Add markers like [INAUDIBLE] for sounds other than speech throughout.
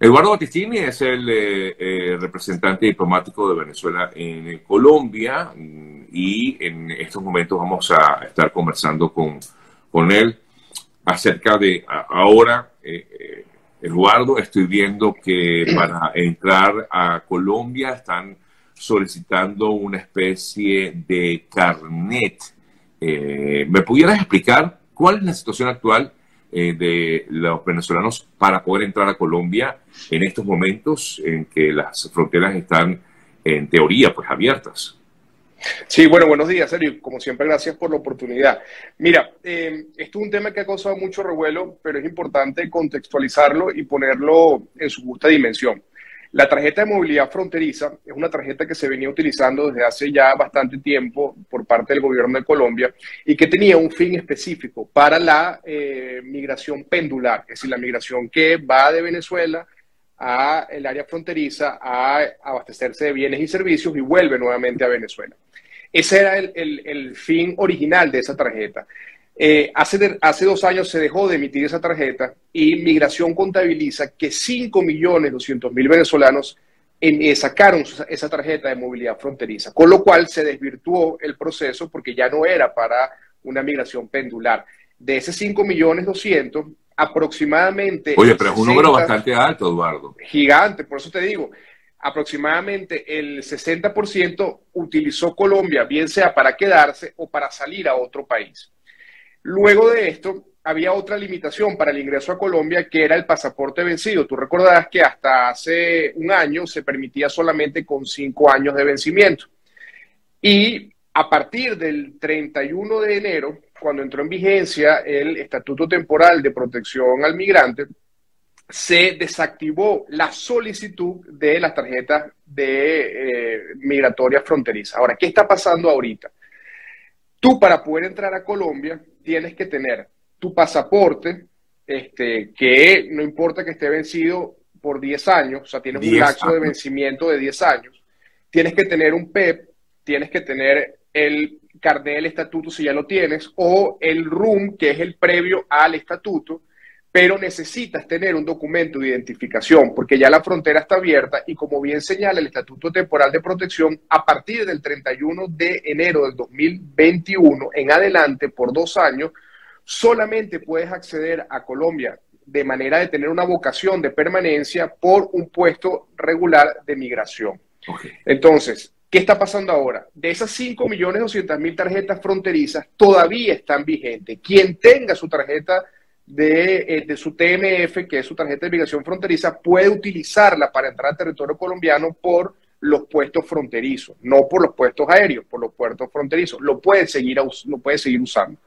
Eduardo Battistini es el eh, eh, representante diplomático de Venezuela en Colombia y en estos momentos vamos a estar conversando con, con él acerca de ahora, eh, Eduardo, estoy viendo que [CLEARS THROAT] para entrar a Colombia están solicitando una especie de carnet. ¿Me pudieras explicar cuál es la situación actual eh, de los venezolanos para poder entrar a Colombia en estos momentos en que las fronteras están en teoría pues abiertas. Sí, bueno, buenos días, Sergio. Como siempre, gracias por la oportunidad. Mira, eh, esto es un tema que ha causado mucho revuelo, pero es importante contextualizarlo y ponerlo en su justa dimensión. La tarjeta de movilidad fronteriza es una tarjeta que se venía utilizando desde hace ya bastante tiempo por parte del gobierno de Colombia y que tenía un fin específico para la eh, migración pendular, es decir, la migración que va de Venezuela a el área fronteriza a abastecerse de bienes y servicios y vuelve nuevamente a Venezuela. Ese era el fin original de esa tarjeta. Eh, hace, hace dos años se dejó de emitir esa tarjeta y Migración contabiliza que 5.200.000 venezolanos eh, sacaron esa tarjeta de movilidad fronteriza, con lo cual se desvirtuó el proceso porque ya no era para una migración pendular. De ese 5.200.000, aproximadamente... Oye, pero es un número bastante alto, Eduardo. Gigante, por eso te digo, aproximadamente el 60% utilizó Colombia, bien sea para quedarse o para salir a otro país. Luego de esto, había otra limitación para el ingreso a Colombia, que era el pasaporte vencido. Tú recordarás que hasta hace un año se permitía solamente con cinco años de vencimiento. Y a partir del 31 de enero, cuando entró en vigencia el Estatuto Temporal de Protección al Migrante, se desactivó la solicitud de las tarjetas de eh, migratoria fronteriza. Ahora, ¿qué está pasando ahorita? Tú para poder entrar a Colombia tienes que tener tu pasaporte, este, que no importa que esté vencido por 10 años, o sea, tienes un lapso de vencimiento de 10 años, tienes que tener un PEP, tienes que tener el carnet del estatuto si ya lo tienes, o el RUM, que es el previo al estatuto, pero necesitas tener un documento de identificación porque ya la frontera está abierta y como bien señala el Estatuto Temporal de Protección, a partir del 31 de enero del 2021 en adelante, por dos años, solamente puedes acceder a Colombia de manera de tener una vocación de permanencia por un puesto regular de migración. Entonces, ¿qué está pasando ahora? De esas 5.200.000 tarjetas fronterizas, todavía están vigentes. Quien tenga su tarjeta eh, de, su TMF, que es su tarjeta de migración fronteriza, puede utilizarla para entrar al territorio colombiano por los puestos fronterizos, no por los puestos aéreos, por los puertos fronterizos. Lo puede seguir, lo puede seguir usando.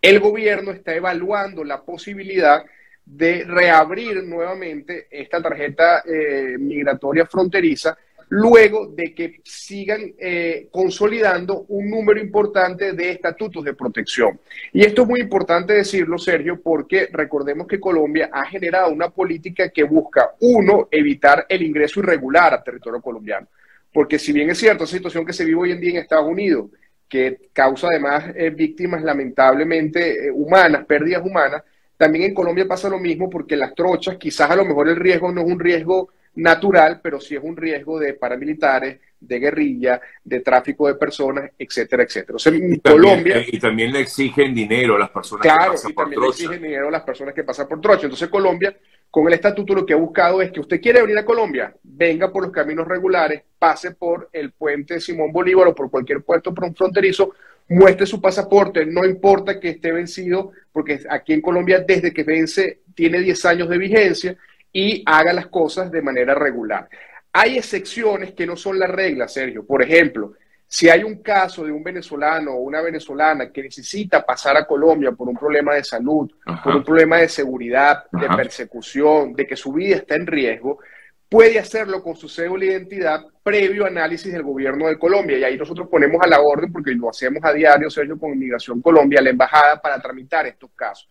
El gobierno está evaluando la posibilidad de reabrir nuevamente esta tarjeta eh, migratoria fronteriza luego de que sigan eh, consolidando un número importante de estatutos de protección. Y esto es muy importante decirlo, Sergio, porque recordemos que Colombia ha generado una política que busca, uno, evitar el ingreso irregular al territorio colombiano. Porque si bien es cierto, la situación que se vive hoy en día en Estados Unidos, que causa además eh, víctimas lamentablemente eh, humanas, pérdidas humanas, también en Colombia pasa lo mismo porque las trochas, quizás a lo mejor el riesgo no es un riesgo natural, pero sí es un riesgo de paramilitares, de guerrilla, de tráfico de personas, etcétera, etcétera. y Colombia... También, y también le exigen dinero a las personas que pasan por también le exigen dinero a las personas que pasan por trocha. Entonces Colombia, con el estatuto lo que ha buscado es que usted quiere venir a Colombia, venga por los caminos regulares, pase por el puente Simón Bolívar o por cualquier puerto fronterizo, muestre su pasaporte, no importa que esté vencido, porque aquí en Colombia desde que vence tiene 10 años de vigencia y haga las cosas de manera regular. Hay excepciones que no son la regla, Sergio. Por ejemplo, si hay un caso de un venezolano o una venezolana que necesita pasar a Colombia por un problema de salud, por un problema de seguridad, de persecución, de que su vida está en riesgo, puede hacerlo con su cédula de identidad previo análisis del gobierno de Colombia. Y ahí nosotros ponemos a la orden, porque lo hacemos a diario, Sergio, con Inmigración Colombia, la embajada, para tramitar estos casos.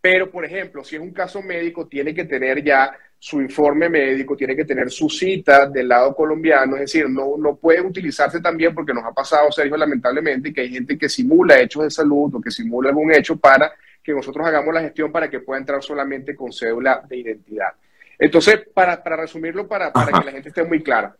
Pero, por ejemplo, si es un caso médico, tiene que tener ya su informe médico, tiene que tener su cita del lado colombiano, es decir, no, no puede utilizarse también porque nos ha pasado, Sergio, lamentablemente, que hay gente que simula hechos de salud o que simula algún hecho para que nosotros hagamos la gestión para que pueda entrar solamente con cédula de identidad. Entonces, para, para resumirlo, para, para que la gente esté muy clara,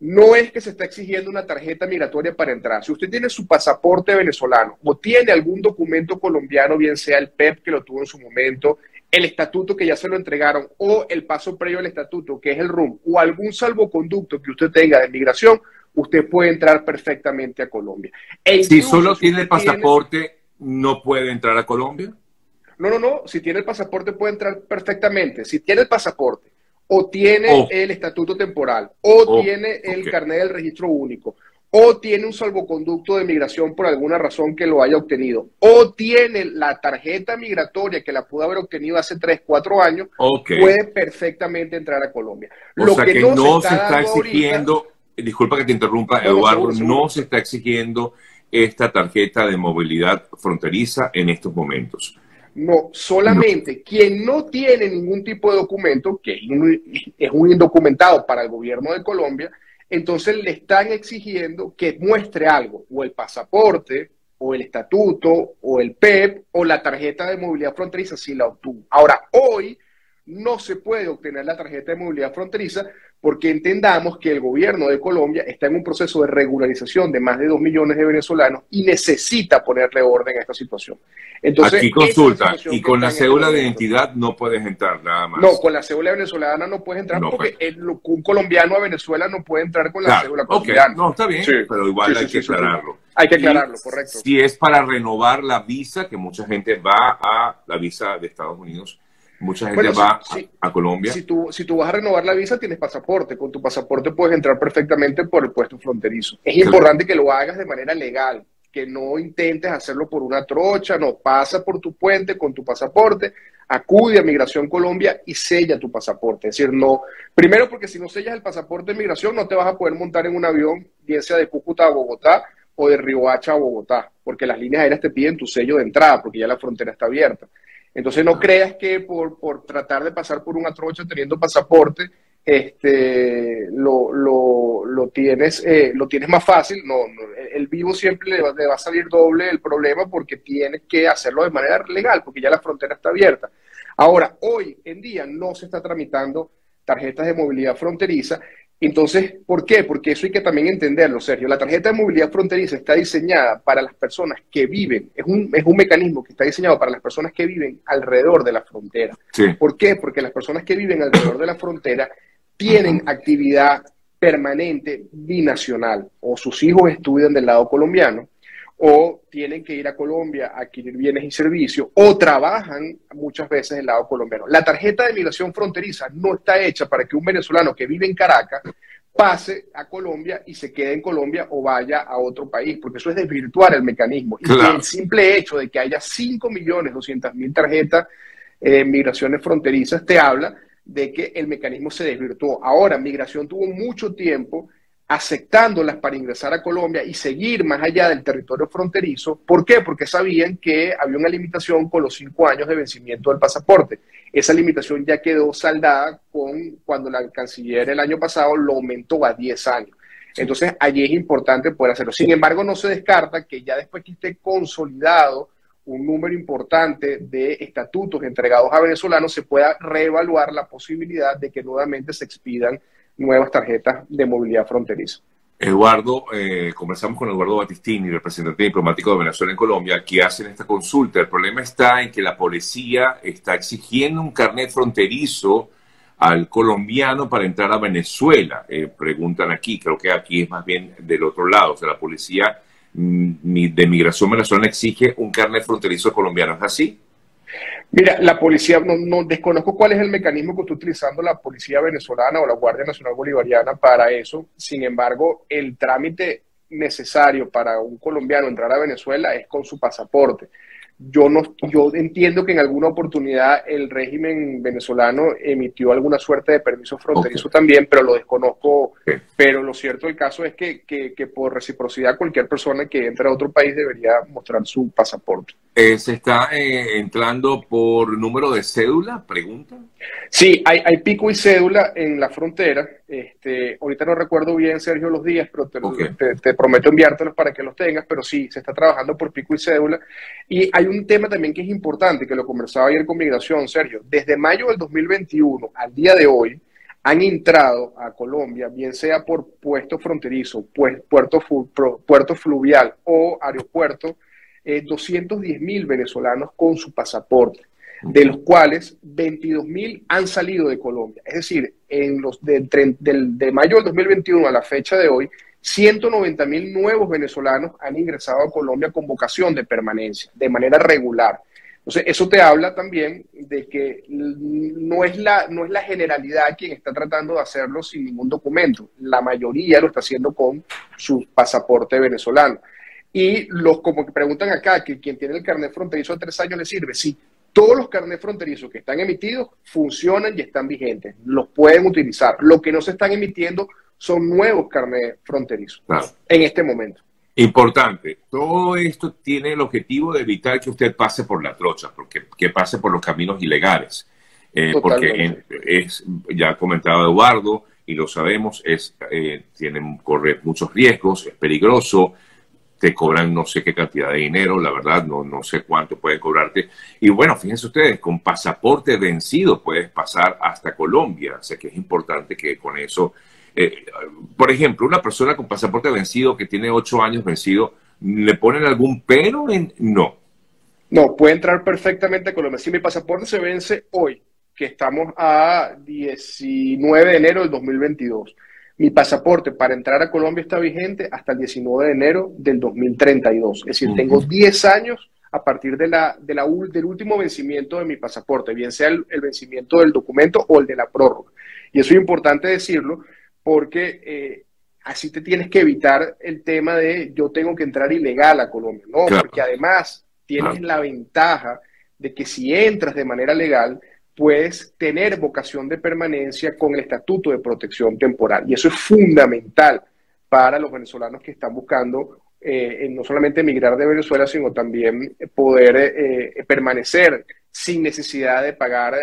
no es que se está exigiendo una tarjeta migratoria para entrar. Si usted tiene su pasaporte venezolano o tiene algún documento colombiano, bien sea el PEP que lo tuvo en su momento, el estatuto que ya se lo entregaron o el paso previo al estatuto, que es el RUM, o algún salvoconducto que usted tenga de migración, usted puede entrar perfectamente a Colombia. E si solo tiene el pasaporte, ¿no puede entrar a Colombia? No, no, no. Si tiene el pasaporte, puede entrar perfectamente. Si tiene el pasaporte, o tiene oh. el estatuto temporal, o oh, tiene el carnet del registro único, o tiene un salvoconducto de migración por alguna razón que lo haya obtenido, o tiene la tarjeta migratoria que la pudo haber obtenido hace 3, 4 años, puede perfectamente entrar a Colombia. O lo sea que, no, se está, exigiendo, disculpa que te interrumpa, Eduardo, no se está exigiendo esta tarjeta de movilidad fronteriza en estos momentos. No, solamente quien no tiene ningún tipo de documento, que es un indocumentado para el gobierno de Colombia, entonces le están exigiendo que muestre algo, o el pasaporte, o el estatuto, o el PEP, o la tarjeta de movilidad fronteriza si la obtuvo. Ahora, hoy no se puede obtener la tarjeta de movilidad fronteriza porque entendamos que el gobierno de Colombia está en un proceso de regularización de más de dos millones de venezolanos y necesita ponerle orden a esta situación. Entonces, Aquí consulta, y con la cédula de identidad no puedes entrar nada más. No, con la cédula venezolana no puedes entrar porque un colombiano a Venezuela no puede entrar con la cédula colombiana. No, está bien, pero igual hay que aclararlo. Hay que aclararlo, correcto. Si es para renovar la visa, que mucha gente va a la visa de Estados Unidos, Mucha gente va a, Colombia. Si tú, si tú vas a renovar la visa, tienes pasaporte. Con tu pasaporte puedes entrar perfectamente por el puesto fronterizo. Es importante que lo hagas de manera legal, que no intentes hacerlo por una trocha, no, pasa por tu puente con tu pasaporte, acude a Migración Colombia y sella tu pasaporte. Es decir, no, primero porque si no sellas el pasaporte de migración, no te vas a poder montar en un avión, bien sea de Cúcuta a Bogotá o de Riohacha a Bogotá, porque las líneas aéreas te piden tu sello de entrada, porque ya la frontera está abierta. Entonces no creas que por, por tratar de pasar por una trocha teniendo pasaporte, este, lo, lo, lo tienes, eh, lo tienes más fácil. No, el vivo siempre le va, le va, a salir doble el problema porque tienes que hacerlo de manera legal, porque ya la frontera está abierta. Ahora, hoy en día no se está tramitando tarjetas de movilidad fronteriza entonces, ¿por qué? Porque eso hay que también entenderlo, Sergio. La tarjeta de movilidad fronteriza está diseñada para las personas que viven, es un, es un mecanismo que está diseñado para las personas que viven alrededor de la frontera. ¿Por qué? Porque las personas que viven alrededor de la frontera tienen actividad permanente binacional, o sus hijos estudian del lado colombiano, o tienen que ir a Colombia a adquirir bienes y servicios, o trabajan muchas veces del lado colombiano. La tarjeta de migración fronteriza no está hecha para que un venezolano que vive en Caracas pase a Colombia y se quede en Colombia o vaya a otro país, porque eso es desvirtuar el mecanismo. Y el simple hecho de que haya 5 millones 200 mil tarjetas de eh, migraciones fronterizas te habla de que el mecanismo se desvirtuó. Ahora, migración tuvo mucho tiempo aceptándolas para ingresar a Colombia y seguir más allá del territorio fronterizo. ¿Por qué? Porque sabían que había una limitación con los cinco años de vencimiento del pasaporte. Esa limitación ya quedó saldada con cuando la canciller el año pasado lo aumentó a 10 años. Entonces, allí es importante poder hacerlo. Sin embargo, no se descarta que ya después que esté consolidado un número importante de estatutos entregados a venezolanos, se pueda reevaluar la posibilidad de que nuevamente se expidan nuevas tarjetas de movilidad fronteriza. Eduardo, eh, conversamos con Eduardo Batistini, representante diplomático de Venezuela en Colombia, que hacen esta consulta. El problema está en que la policía está exigiendo un carnet fronterizo al colombiano para entrar a Venezuela. Eh, preguntan aquí, creo que aquí es más bien del otro lado. O sea, la policía mm, de migración venezolana exige un carnet fronterizo colombiano. ¿Es así? Mira, la policía, no, desconozco cuál es el mecanismo que está utilizando la policía venezolana o la Guardia Nacional Bolivariana para eso. Sin embargo, el trámite necesario para un colombiano entrar a Venezuela es con su pasaporte. Yo, no, yo entiendo que en alguna oportunidad el régimen venezolano emitió alguna suerte de permiso fronterizo también, pero lo desconozco. Pero lo cierto del caso es que, que, por reciprocidad cualquier persona que entre a otro país debería mostrar su pasaporte. Eh, ¿Se está eh, entrando por número de cédula? Pregunta. Sí, hay, hay pico y cédula en la frontera Este, ahorita no recuerdo bien, Sergio, los días, pero te, prometo enviártelos para que los tengas, pero sí, se está trabajando por pico y cédula. Y hay un tema también que es importante, que lo conversaba ayer con Migración, Sergio. Desde mayo del 2021 al día de hoy, han entrado a Colombia, bien sea por puesto fronterizo, puerto, puerto fluvial o aeropuerto, eh, 210 mil venezolanos con su pasaporte de los cuales 22.000 han salido de Colombia. Es decir, en los de, de mayo del 2021 a la fecha de hoy, 190.000 nuevos venezolanos han ingresado a Colombia con vocación de permanencia, de manera regular. Entonces, eso te habla también de que no es, la, no es la generalidad quien está tratando de hacerlo sin ningún documento. La mayoría lo está haciendo con su pasaporte venezolano. Y los como que preguntan acá, que quien tiene el carnet fronterizo de tres años le sirve. Sí, todos los carnets fronterizos que están emitidos funcionan y están vigentes, los pueden utilizar. Lo que no se están emitiendo son nuevos carnets fronterizos en este momento. Importante, todo esto tiene el objetivo de evitar que usted pase por la trocha, porque que pase por los caminos ilegales. Eh, porque es, ya ha comentado Eduardo, y lo sabemos, es, eh, tienen, corre muchos riesgos, es peligroso, te cobran no sé qué cantidad de dinero, la verdad no, no sé cuánto pueden cobrarte. Y bueno, fíjense ustedes, con pasaporte vencido puedes pasar hasta Colombia, o sea que es importante que con eso, eh, por ejemplo, una persona con pasaporte vencido que tiene ocho años vencido, ¿le ponen algún pero? En... No. No, puede entrar perfectamente a Colombia. Si mi pasaporte se vence hoy, que estamos a 19 de enero del 2022, mi pasaporte para entrar a Colombia está vigente hasta el 19 de enero del 2032. Es decir, tengo 10 años a partir de la, de la, del último vencimiento de mi pasaporte, bien sea el, vencimiento del documento o el de la prórroga. Y eso es importante decirlo porque eh, así te tienes que evitar el tema de yo tengo que entrar ilegal a Colombia, ¿no? Porque además tienes la ventaja de que si entras de manera legal, puedes tener vocación de permanencia con el estatuto de protección temporal. Y eso es fundamental para los venezolanos que están buscando eh, no solamente emigrar de Venezuela, sino también poder eh, permanecer sin necesidad de pagar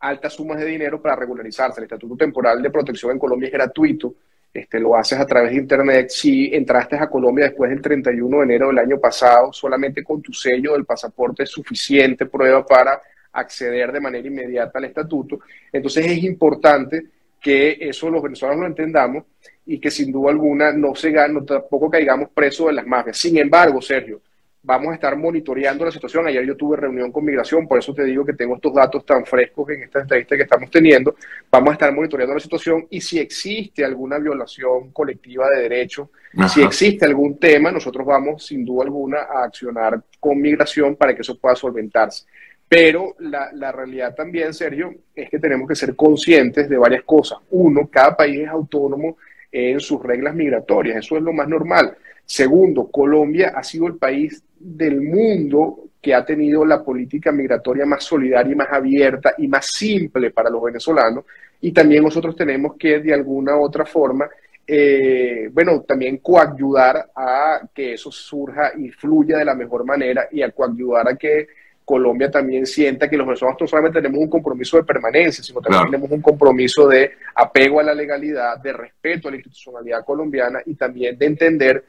altas sumas de dinero para regularizarse. El estatuto temporal de protección en Colombia es gratuito. Este, lo haces a través de Internet. Si entraste a Colombia después del 31 de enero del año pasado, solamente con tu sello del pasaporte es suficiente prueba para acceder de manera inmediata al estatuto. Entonces es importante que eso los venezolanos lo entendamos y que sin duda alguna no se no, tampoco caigamos presos de las mafias. Sin embargo, Sergio, vamos a estar monitoreando la situación. Ayer yo tuve reunión con migración, por eso te digo que tengo estos datos tan frescos en esta estadística que estamos teniendo. Vamos a estar monitoreando la situación y si existe alguna violación colectiva de derechos, si existe algún tema, nosotros vamos sin duda alguna a accionar con migración para que eso pueda solventarse. Pero la, realidad también, Sergio, es que tenemos que ser conscientes de varias cosas. Uno, cada país es autónomo en sus reglas migratorias, eso es lo más normal. Segundo, Colombia ha sido el país del mundo que ha tenido la política migratoria más solidaria y más abierta y más simple para los venezolanos. Y también nosotros tenemos que, de alguna u otra forma, eh, bueno, también coayudar a que eso surja y fluya de la mejor manera y a coayudar a que Colombia también sienta que los venezolanos no solamente tenemos un compromiso de permanencia, sino también tenemos un compromiso de apego a la legalidad, de respeto a la institucionalidad colombiana y también de entender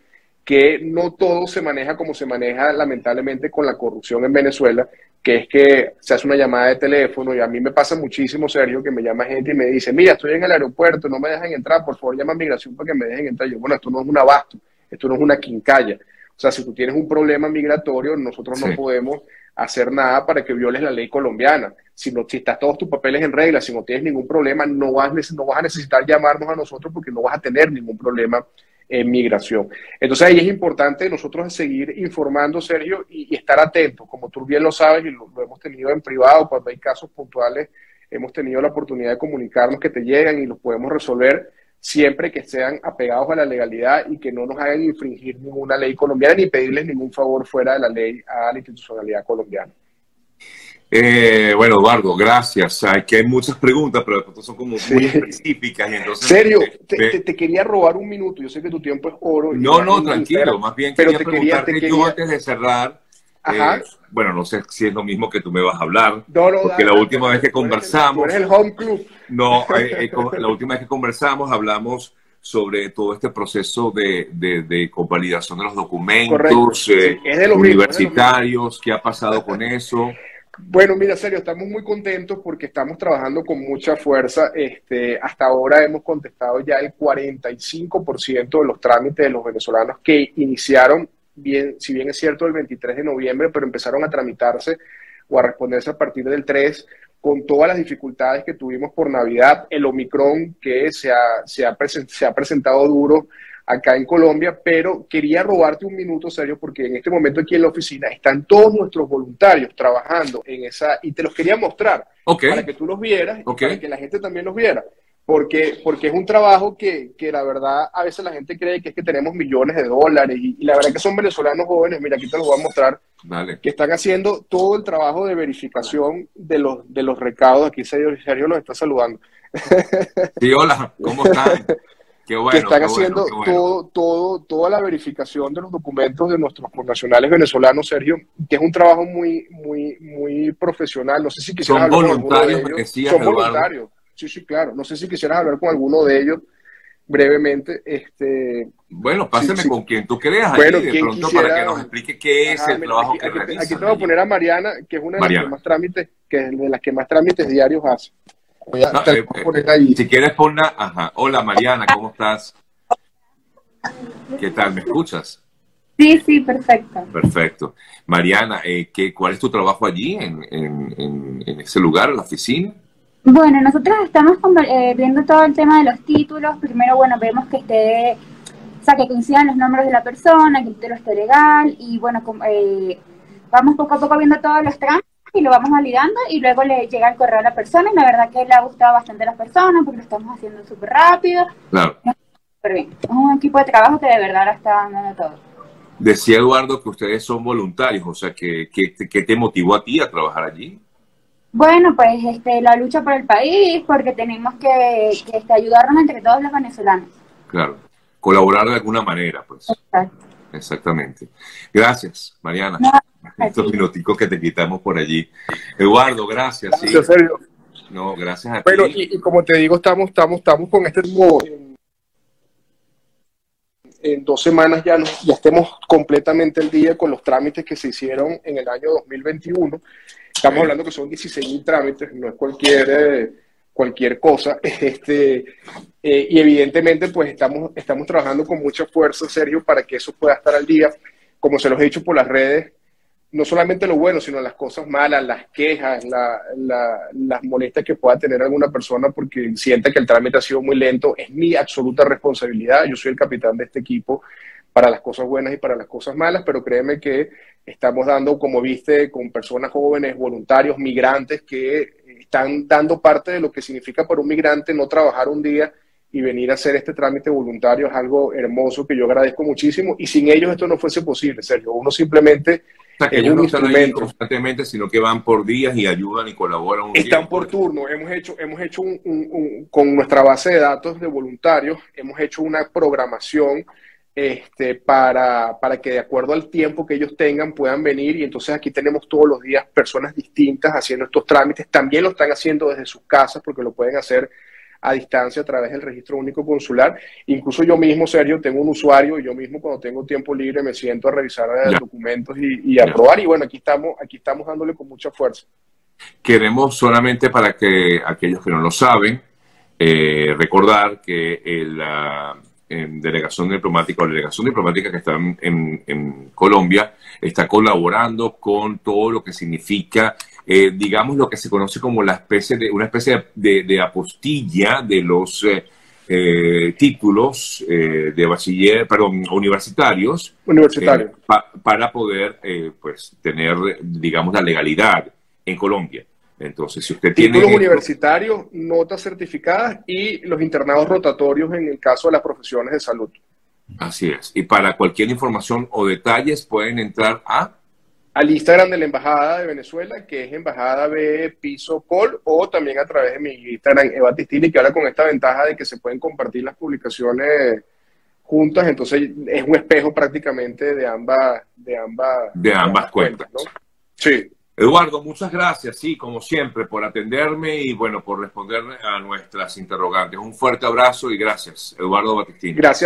que no todo se maneja como se maneja lamentablemente con la corrupción en Venezuela, que es que se hace una llamada de teléfono y a mí me pasa muchísimo, Sergio, que me llama gente y me dice, mira, estoy en el aeropuerto, no me dejan entrar, por favor llama a migración para que me dejen entrar. Yo, bueno, esto no es un abasto, esto no es una quincalla. O sea, si tú tienes un problema migratorio, nosotros no podemos hacer nada para que violes la ley colombiana. Si, no, si estás todos tus papeles en regla, si no tienes ningún problema, no vas, no vas a necesitar llamarnos a nosotros porque no vas a tener ningún problema en migración. Entonces ahí es importante nosotros seguir informando, Sergio, y, estar atentos. Como tú bien lo sabes y lo, hemos tenido en privado, cuando hay casos puntuales, hemos tenido la oportunidad de comunicarnos que te llegan y los podemos resolver siempre que sean apegados a la legalidad y que no nos hagan infringir ninguna ley colombiana ni pedirles ningún favor fuera de la ley a la institucionalidad colombiana. Eh, bueno, Eduardo, gracias. Aquí hay muchas preguntas, pero son como muy específicas. entonces, Serio, te, quería robar un minuto. Yo sé que tu tiempo es oro. No, no, tranquilo. más bien quería preguntarte yo antes de cerrar Eh, bueno, no sé si es lo mismo que tú me vas a hablar. porque la última vez que conversamos. el home club. No, eh, la última vez que conversamos hablamos sobre todo este proceso de, de, convalidación de los documentos universitarios, qué ha pasado con eso. Bueno, mira, serio, estamos muy contentos porque estamos trabajando con mucha fuerza. Este, hasta ahora hemos contestado ya el 45% de los trámites de los venezolanos que iniciaron, bien, si bien es cierto, el 23 de noviembre, pero empezaron a tramitarse o a responderse a partir del 3, con todas las dificultades que tuvimos por Navidad, el Omicron que se ha, se ha, se ha presentado duro acá en Colombia, pero quería robarte un minuto, serio, porque en este momento aquí en la oficina están todos nuestros voluntarios trabajando en esa, y te los quería mostrar para que tú los vieras y para que la gente también los viera. Porque, porque es un trabajo que, que, la verdad a veces la gente cree que es que tenemos millones de dólares y, la verdad que son venezolanos jóvenes, mira aquí te los voy a mostrar, que están haciendo todo el trabajo de verificación de los, de los recados. Aquí Sergio, los está saludando. [LAUGHS] Sí, hola, ¿cómo están? que están haciendo todo, todo, toda la verificación de los documentos de nuestros connacionales venezolanos, Sergio, que es un trabajo muy, muy, muy profesional. No sé si quisieras hablar con alguno de ellos. Son voluntarios. Sí, sí, claro. No sé si quisieras hablar con alguno de ellos brevemente. Este, bueno, páseme con quien tú creas bueno, de pronto para que nos explique qué es el trabajo que realiza. Aquí te voy a poner a Mariana, que es una de las que más trámites, que de las que más trámites diarios hace. Eh, eh, si quieres poner, ajá. Hola Mariana, ¿cómo estás? ¿Qué tal? ¿Me escuchas? Sí, sí, perfecto. Perfecto. Mariana, eh, ¿qué, ¿cuál es tu trabajo allí, en, en, ese lugar, en la oficina? Bueno, nosotros estamos eh, viendo todo el tema de los títulos. Primero, bueno, vemos que esté, o sea, que coincidan los nombres de la persona, que el título esté legal y bueno, vamos poco a poco viendo todos los trámites y lo vamos validando y luego le llega el correo a la persona y la verdad que le ha gustado bastante a las personas porque lo estamos haciendo súper rápido. Claro. Súper bien. Es un equipo de trabajo que de verdad la está dando todo. Decía Eduardo que ustedes son voluntarios, o sea, ¿qué, qué, te motivó a ti a trabajar allí? Bueno, pues este, la lucha por el país, porque tenemos que, que este, ayudarnos entre todos los venezolanos. Claro, colaborar de alguna manera, pues. Exacto. Exactamente. Gracias, Mariana estos minuticos que te quitamos por allí. Eduardo, gracias. Gracias, Sergio. No, gracias a ti. Bueno, y, como te digo, estamos, estamos, estamos con este modo. En, dos semanas ya, ya estemos completamente el día con los trámites que se hicieron en el año 2021. Estamos hablando que son 16.000 trámites, no es cualquier, eh, cualquier cosa. [LAUGHS] Este, eh, y evidentemente, pues estamos, estamos trabajando con mucha fuerza, Sergio, para que eso pueda estar al día. Como se los he dicho por las redes, no solamente lo bueno, sino las cosas malas, las quejas, las molestias que pueda tener alguna persona porque sienta que el trámite ha sido muy lento, es mi absoluta responsabilidad. Yo soy el capitán de este equipo para las cosas buenas y para las cosas malas, pero créeme que estamos dando, como viste, con personas jóvenes, voluntarios, migrantes, que están dando parte de lo que significa para un migrante no trabajar un día y venir a hacer este trámite voluntario es algo hermoso que yo agradezco muchísimo y sin ellos esto no fuese posible, Sergio. Uno simplemente sea, que ellos no están ahí constantemente, sino que van por días y ayudan y colaboran. están por turno. Hemos hecho, hemos hecho un, con nuestra base de datos de voluntarios, hemos hecho una programación este, para, para que de acuerdo al tiempo que ellos tengan puedan venir y entonces aquí tenemos todos los días personas distintas haciendo estos trámites. También lo están haciendo desde sus casas porque lo pueden hacer a distancia a través del registro único consular. Incluso yo mismo, Sergio, tengo un usuario y yo mismo cuando tengo tiempo libre me siento a revisar documentos y, a probar. Y bueno, aquí estamos, aquí estamos dándole con mucha fuerza. Queremos solamente para que aquellos que no lo saben, eh, recordar que la delegación diplomática o delegación diplomática que está en, en Colombia está colaborando con todo lo que significa eh, digamos, lo que se conoce como la especie de, una especie de, apostilla de los eh, eh, títulos de bachiller, perdón, universitarios. Universitarios. para poder, pues, tener, digamos, la legalidad en Colombia. Entonces, si usted tiene... Títulos universitarios, notas certificadas y los internados rotatorios en el caso de las profesiones de salud. Así es. Y para cualquier información o detalles pueden entrar a al Instagram de la Embajada de Venezuela, que es Embajada B Piso Col, o también a través de mi Instagram Eva Tistini, que ahora con esta ventaja de que se pueden compartir las publicaciones juntas, entonces es un espejo prácticamente de ambas, de ambas, de ambas, cuentas. ¿no? Sí. Eduardo, muchas gracias, sí, como siempre, por atenderme y bueno, por responder a nuestras interrogantes. Un fuerte abrazo y gracias, Eduardo Batistini. Gracias.